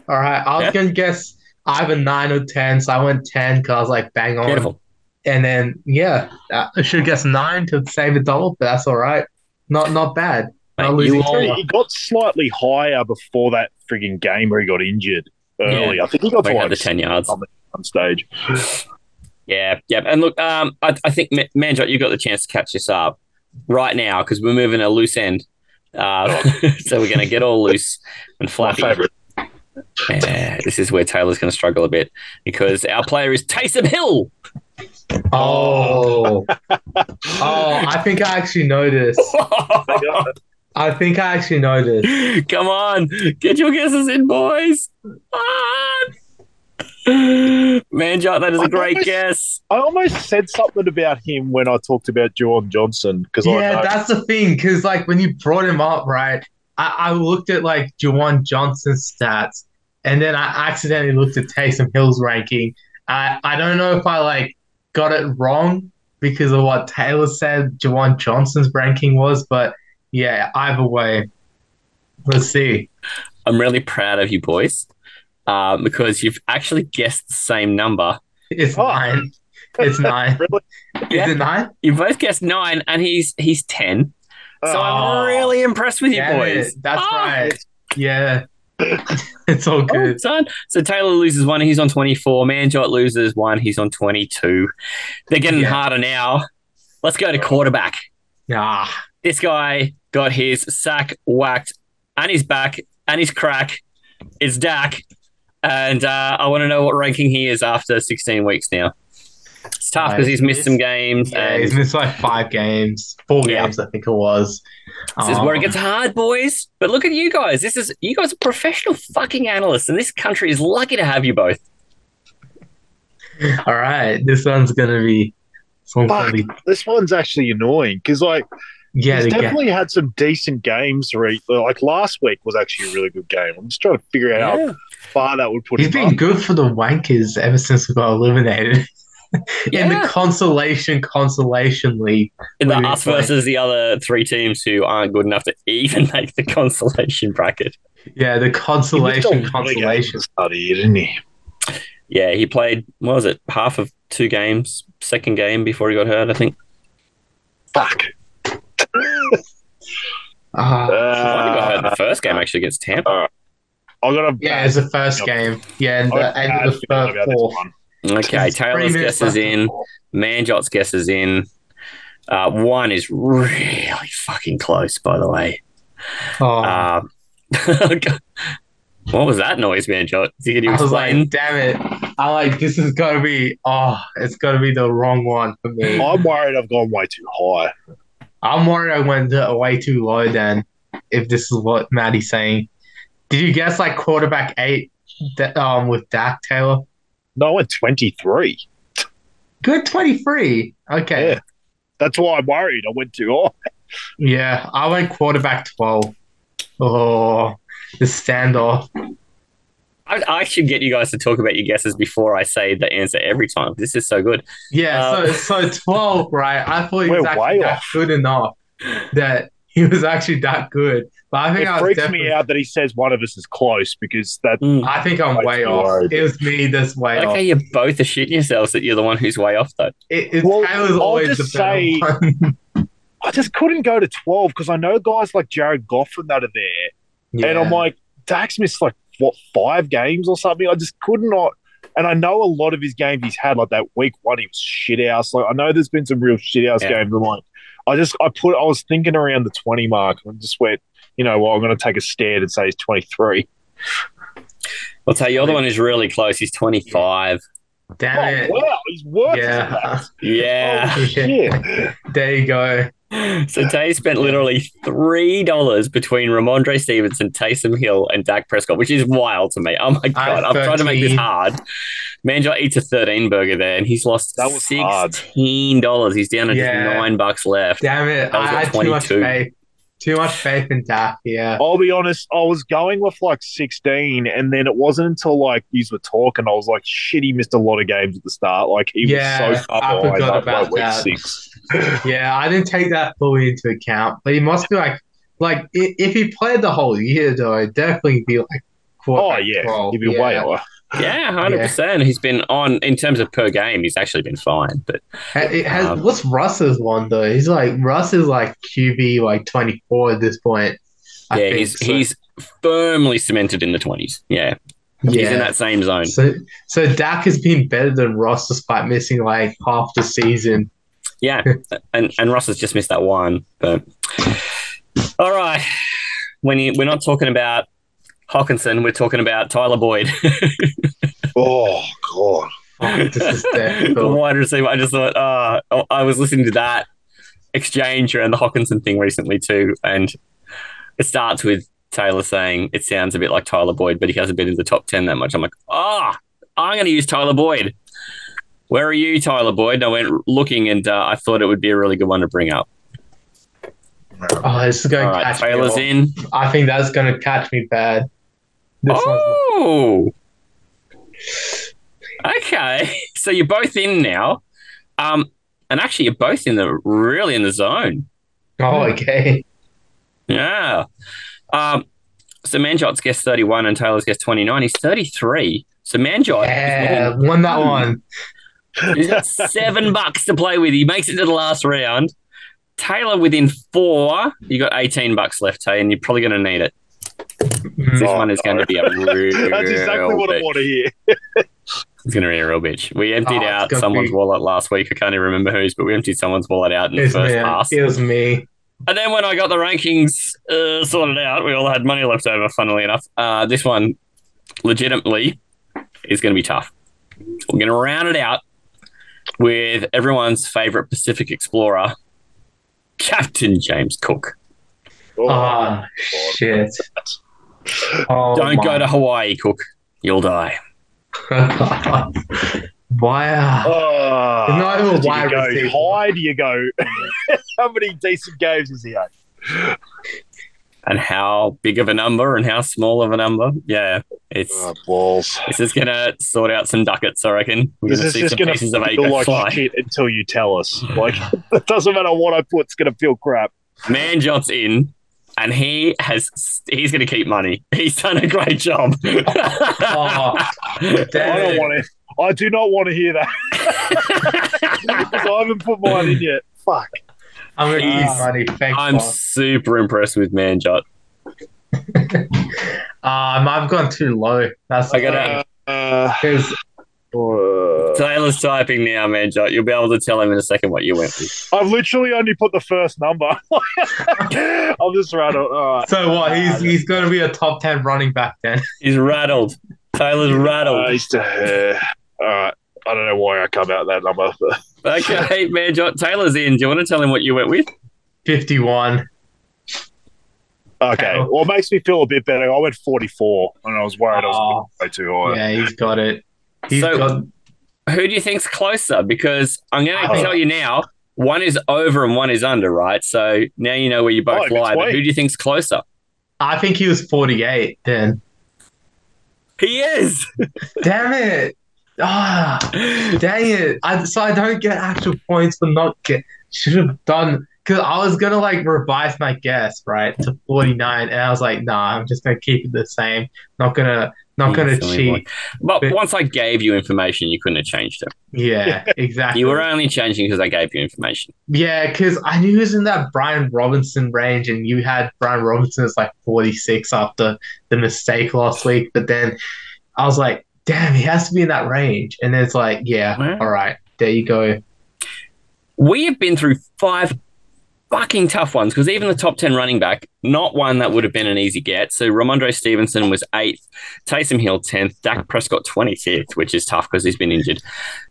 all right. I was Yeah. gonna guess either nine or ten, so I went ten because I was like, bang on. Beautiful. And then yeah, I should guess nine to save a dollar, but that's all right. Not not bad. Mate, Not losing you too all- much. he got slightly higher before that frigging game where he got injured early. I think he got to had like the 10 yards. on one stage. Yeah, yeah. And look, um, I, I think, Ma- Manjot, you got the chance to catch this up right now because we're moving a loose end. Uh, so we're going to get all loose and My fluffy. favorite. Yeah, this is where Taylor's going to struggle a bit because our player is Taysom Hill. Oh, oh, I think I actually know this. I think I actually know this. Come on, get your guesses in, boys. Manjot, that is a I great almost- guess. I almost said something about him when I talked about Juwan Johnson because Yeah, I that's the thing. Because like when you brought him up, right? I, I looked at like Juwan Johnson's stats, and then I accidentally looked at Taysom Hill's ranking. I I don't know if I like got it wrong because of what Taylor said Juwan Johnson's ranking was, but yeah, either way, let's see. I'm really proud of you, boys, um, because you've actually guessed the same number. It's Oh. nine. It's nine. really. Yeah. Is it nine? You both guessed nine, and he's he's ten. So Oh. I'm really impressed with you, boys. it. That's Oh, right. Yeah. it's all Oh, good. son. So Taylor loses one, he's on 24. Manjot loses one, he's on 22. They're getting Yeah. harder now. Let's go to quarterback. Ah, This guy got his sack whacked and his back and his crack. It's Dak. And uh, I want to know what ranking he is after 16 weeks now. It's tough because he's missed some games. Yeah, and he's missed like five games, four Yeah. games, I think it was. This is where it Um, gets hard, boys. But look at you guys. This is you guys are professional fucking analysts, and this country is lucky to have you both. All right, this one's gonna be. This one's Fuck. be this one's actually annoying because like yeah, he's the ga- definitely had some decent games. Re- like last week was actually a really good game. I'm just trying to figure out how far that would put He's him. been up. good for the Wankers ever since we got eliminated. In the consolation consolation league. In the What do you us think? versus the other three teams who aren't good enough to even make the consolation bracket. Yeah, the He missed a consolation lot of games consolation. at the start of the year, didn't he? Yeah, he played what was it, half of two games, second game before he got hurt, I think. Fuck. Ah, I got hurt in Uh, the first game actually against Tampa. I got a yeah, it's the first game. Yeah, and the end of the feeling first about this fourth. One. Okay, Taylor's minutes guesses in. Manjot's guess is in. Uh, one is really fucking close, by the way. Oh, Uh, what was that noise, Manjot? Can you I was explain? like, damn it. I like this is gonna be oh, it's gonna be the wrong one for me. I'm worried I've gone way too high. I'm worried I went to- way too low then, if this is what Maddie's saying. Did you guess like quarterback eight um with Dak Taylor? No, I went 23. Good twenty three. Okay. Yeah. That's why I'm worried. I went too high. Yeah, I went quarterback 12. Oh, the standoff. I, I should get you guys to talk about your guesses before I say the answer every time. This is so good. Yeah, Uh, so so 12, right? I thought he was We're actually that off. good enough that he was actually that good. But I think It I freaks definitely, me out that he says one of us is close because that hmm. I think I'm Way way off. worried. It was me that's way Okay, off. you both are shitting yourselves that you're the one who's way off, though. It, it's Well, Taylor's I'll always the just better say- I just couldn't go to 12 because I know guys like Jared Goffin that are there. And I'm like, Dak's missed like, what, five games or something? I just could not. And I know a lot of his games he's had, like that week one, he was shit house. Like, I know there's been some real shit house Yeah. games. I'm like, I just, I put, I was thinking around the 20 mark and I just went, you know, well, I'm going to take a stand and say he's 23. I'll tell you, the other one is really close. He's 25. Damn Oh, it. wow, he's worse Yeah. Yeah. Oh, shit. There you go. So Tay spent literally three dollars between Rhamondre Stevenson, Taysom Hill, and Dak Prescott, which is wild to me. Oh my god! I'm trying to make this 13. hard. Manjot eats a thirteen burger there, and he's lost That was 16 dollars. He's down to Yeah. just nine bucks left. Damn it. That was I at had too much 22. faith. Too much faith in Dak. Yeah. I'll be honest, I was going with like 16, and then it wasn't until like these were talking, I was like, shit, he missed a lot of games at the start. Like, he Yeah, was so far I forgot like, about week that. six. Yeah, I didn't take that fully into account, but he must be like, like if he played the whole year, though, it'd definitely be like. Oh, yeah, 12. he'd be yeah. way over. Yeah, hundred percent. He's been on in terms of per game. He's actually been fine, but It has, Um, what's Russ's one though? He's like Russ is like QB like twenty four at this point. I yeah, think, he's so. he's firmly cemented in the twenties. Yeah, he's in that same zone. So so Dak has been better than Russ despite missing like half the season. Yeah, and and Russ has just missed that one. But all right, when you, we're not talking about Hockenson, we're talking about Tyler Boyd, Oh, God. Oh, this is the wide receiver. I just thought, uh, I was listening to that exchange around the Hockenson thing recently too, and it starts with Taylor saying it sounds a bit like Tyler Boyd, but he hasn't been in the top ten that much. I'm like, ah, I'm going to use Tyler Boyd. Where are you, Tyler Boyd? And I went looking, and uh, I thought it would be a really good one to bring up. Oh, this is going All to right, catch Taylor's me. in. I think that's going to catch me bad. This one's Oh, okay. So you're both in now, um, and actually you're both in the really in the zone. Oh, okay. Yeah. Um, so Manjot's guess 31 and Taylor's guess 29. He's 33. So Manjot, Yeah, won that one. he's got seven bucks to play with. He makes it to the last round. Taylor within four. You got 18 bucks left, Tay, and you're probably going to need it. This Oh, one is going to be a real That's exactly what I bitch. want to hear. It's going to be a real bitch. We emptied Oh, out someone's be- wallet last week. I can't even remember whose, but we emptied someone's wallet out in the first me. pass. It was me. And then when I got the rankings uh, sorted out, we all had money left over, funnily enough. Uh, this one legitimately is going to be tough. We're going to round it out with everyone's favorite Pacific explorer, Captain James Cook. Oh, Ah, shit. Oh, Don't go to Hawaii, Cook. You'll die. wow. Oh, It's not even a do you go high? Do you go? How many decent games is he at? And how big of a number and how small of a number. Yeah, it's Oh, balls. this is going to sort out some ducats, I reckon. We're This going to is see just some going pieces of to eight feel go like fly. shit until you tell us. Like, it doesn't matter what I put, it's going to feel crap. Manjot's in, and he has he's going to keep money. He's done a great job. Oh, I don't want to. I do not want to hear that because I haven't put mine in yet. Fuck. I'm going to keep He's- money. Thanks, I'm super impressed with Manjot. Um, I've gone too low. That's I gotta- Uh, because uh, Taylor's typing now, Manjot. You'll be able to tell him in a second what you went with. I've literally only put the first number. I'm just rattled. All right. So what? He's he's going to be a top ten running back then. He's rattled. Taylor's rattled. Uh, he's to- uh, all right. I don't know why I come out that number. But Okay, Manjot. Taylor's in. Do you want to tell him what you went with? Fifty-one. okay. Well, it makes me feel a bit better. I went 44 and I was worried I was way too high. Yeah, he's got it. He's So- got. Who do you think's closer? Because I'm going to Oh. tell you now. One is over and one is under, right? So now you know where you both Oh, lie. But who do you think's closer? I think he was forty-eight then. He is. Damn it! Ah, dang it! I, so I don't get actual points for not get. Should have done because I was gonna like revise my guess right to forty-nine, and I was like, nah, I'm just gonna keep it the same. Not gonna, not gonna cheat. But But- once I gave you information, you couldn't have changed it. Yeah, exactly. You were only changing because I gave you information. Yeah, because I knew he was in that Brian Robinson range, and you had Brian Robinson as like 46 after the mistake last week. But then I was like, damn, he has to be in that range. And then it's like, yeah, Wow. all right, there you go. We have been through five fucking tough ones because even the top 10 running back, not one that would have been an easy get. So Rhamondre Stevenson was eighth, Taysom Hill 10th, Dak Prescott 25th, which is tough because he's been injured.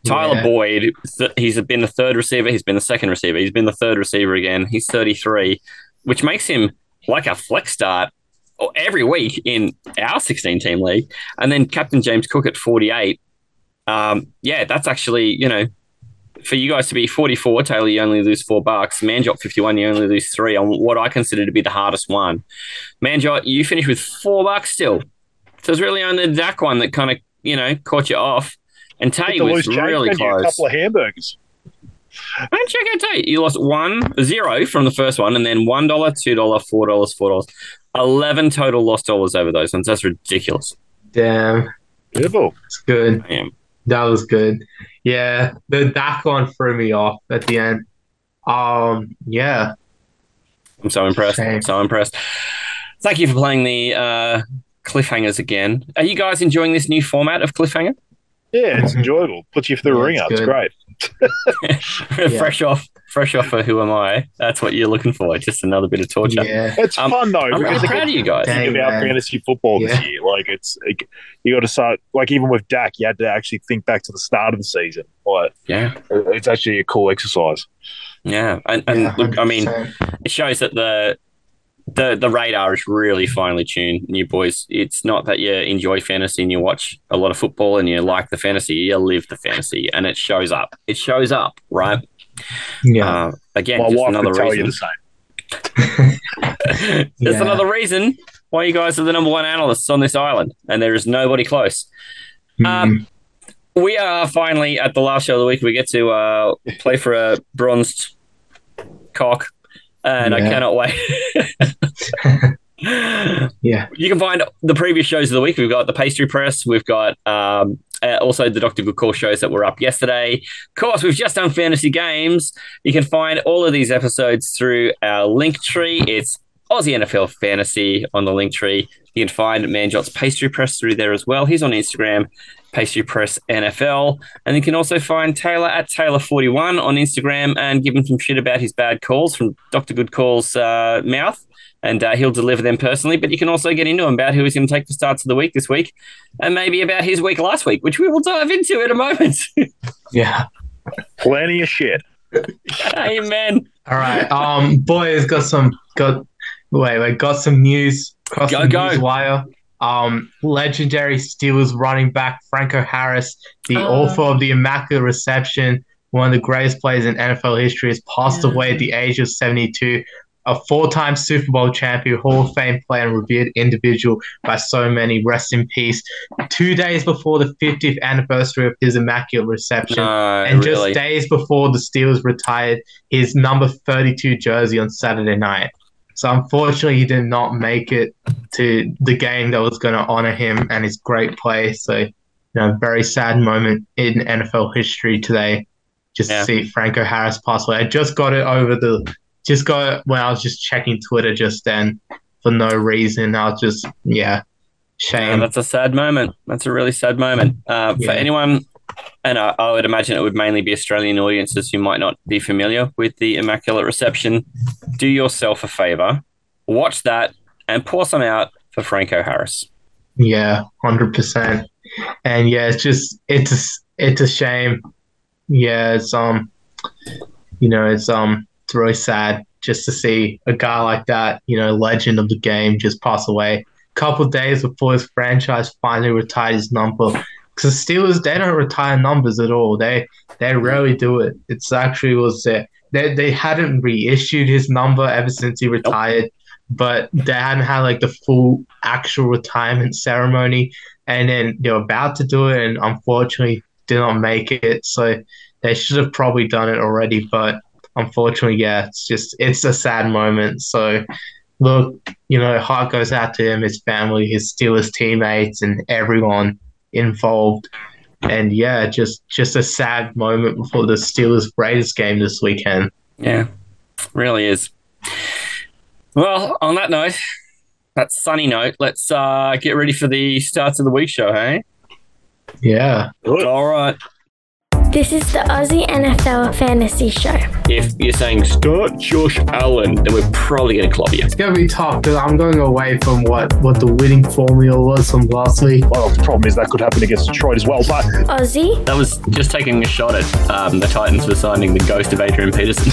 Tyler Yeah. Boyd, th- he's been the third receiver, he's been the second receiver, he's been the third receiver again. He's 33, which makes him like a flex start every week in our 16 team league. And then Captain James Cook at 48. Um, yeah, that's actually, you know, for you guys to be 44, Taylor, you only lose four bucks. Manjot 51, you only lose three on what I consider to be the hardest one. Manjot, you finish with four bucks still. So it's really only the Dak one that kind of, you know, caught you off. And Tay the was loose change really menu, a close. couple of hamburgers. And check out Tay. You lost one, zero from the first one, and then $1, $2, $4, $4. 11 total lost dollars over those ones. That's ridiculous. Damn, Beautiful. it's good. Damn. That was good. Yeah, the one threw me off at the end. Um, yeah, I'm so impressed. Same. So impressed. Thank you for playing the uh, cliffhangers again. Are you guys enjoying this new format of cliffhanger? Yeah, it's enjoyable. Puts you through the Yeah, ringer. it's It's good. great. fresh off, fresh off for who am I? That's what you're looking for. Just another bit of torture. yeah, It's Um, fun though. I'm really because it proud of you guys. Dang, think about man. fantasy football this year. Like it's like, you got to start like even with Dak, you had to actually think back to the start of the season. Like Yeah, it's actually a cool exercise. yeah. And, and Yeah, look, I mean, it shows that the the the radar is really finely tuned. And you boys, it's not that you enjoy fantasy and you watch a lot of football and you like the fantasy. You live the fantasy, and it shows up. It shows up, right? yeah, Uh, again, My just another reason. you the same. There's Yeah. another reason why you guys are the number one analysts on this island, and there is nobody close. Um, we are finally at the last show of the week. We get to uh, play for a bronzed cock, and I cannot wait. yeah, You can find the previous shows of the week. We've got the Pastry Press. We've got um, uh, also the Dr. Good Call shows that were up yesterday. Of course, we've just done fantasy games. You can find all of these episodes through our link tree. It's Aussie NFL Fantasy on the link tree. You can find Manjot's Pastry Press through there as well. He's on Instagram, Pastry Press NFL. And you can also find Taylor at Taylor41 on Instagram and give him some shit about his bad calls from Dr. Good Call's uh, mouth and uh, he'll deliver them personally. But you can also get into him about who he's going to take the starts of the week this week, and maybe about his week last week, which we will dive into in a moment. yeah. Plenty of shit. Amen. All right. Um, boys, got some got wait wait got some news. Across Go, the go. news wire. Um, legendary Steelers running back Franco Harris, the Oh. author of the Immaculate Reception, one of the greatest players in NFL history, has passed away at the age of 72. A four-time Super Bowl champion, Hall of Fame player, and revered individual by so many. Rest in peace. Two days before the 50th anniversary of his Immaculate Reception, No, and really. just days before the Steelers retired his number 32 jersey on Saturday night. So unfortunately, he did not make it to the game that was going to honor him and his great play. So, you know, very sad moment in NFL history today. Just Yeah. to see Franco Harris pass away. I just got it over the, just got it when I was just checking Twitter just then for no reason. I was just, yeah, Yeah, shame. that's a sad moment. That's a really sad moment. Uh, For anyone and I, I would imagine it would mainly be Australian audiences who might not be familiar with the Immaculate Reception. Do yourself a favor, watch that, and pour some out for Franco Harris. Yeah, hundred percent. And yeah, it's just it's it's a shame. Yeah, it's um, you know, it's um, it's really sad just to see a guy like that, you know, legend of the game, just pass away. A couple days before his franchise finally retired his number, because the Steelers they don't retire numbers at all. They they rarely do it. It's actually was uh, they they hadn't reissued his number ever since he retired, but they hadn't had like the full actual retirement ceremony. And then they were about to do it, and unfortunately did not make it. So they should have probably done it already, but unfortunately, yeah, it's just it's a sad moment. So look, you know, heart goes out to him, his family, his Steelers teammates, and everyone involved. And yeah, just just a sad moment before the Steelers Raiders game this weekend. Yeah, really is. Well, on that note, that sunny note, let's uh, get ready for the starts of the week show, hey? Yeah. All right. This is the Aussie NFL Fantasy Show. If you're saying start Josh Allen, then we're probably going to club you. It's gonna be tough because I'm going away from what what the winning formula was from last week. Well, the problem is that could happen against Detroit as well. But Aussie, That was just taking a shot at um, the Titans for signing the ghost of Adrian Peterson.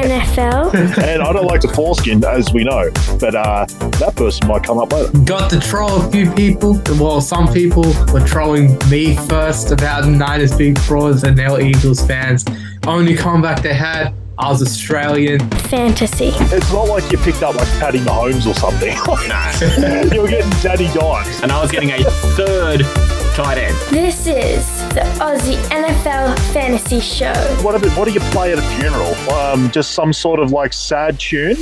NFL, and I don't like to foreskin, as we know, but uh, that person might come up later. Got to troll a few people. Well, some people were trolling me first about Niners being frauds and now Eagles fans. Only comeback they had, I was Australian. Fantasy, It's not like you picked up like Patty Mahomes or something. you were getting Daddy Dimes. and I was getting a third tight end. this is the Aussie NFL Fantasy Show. What, about, what do you play at a funeral? Um, just some sort of like sad tune?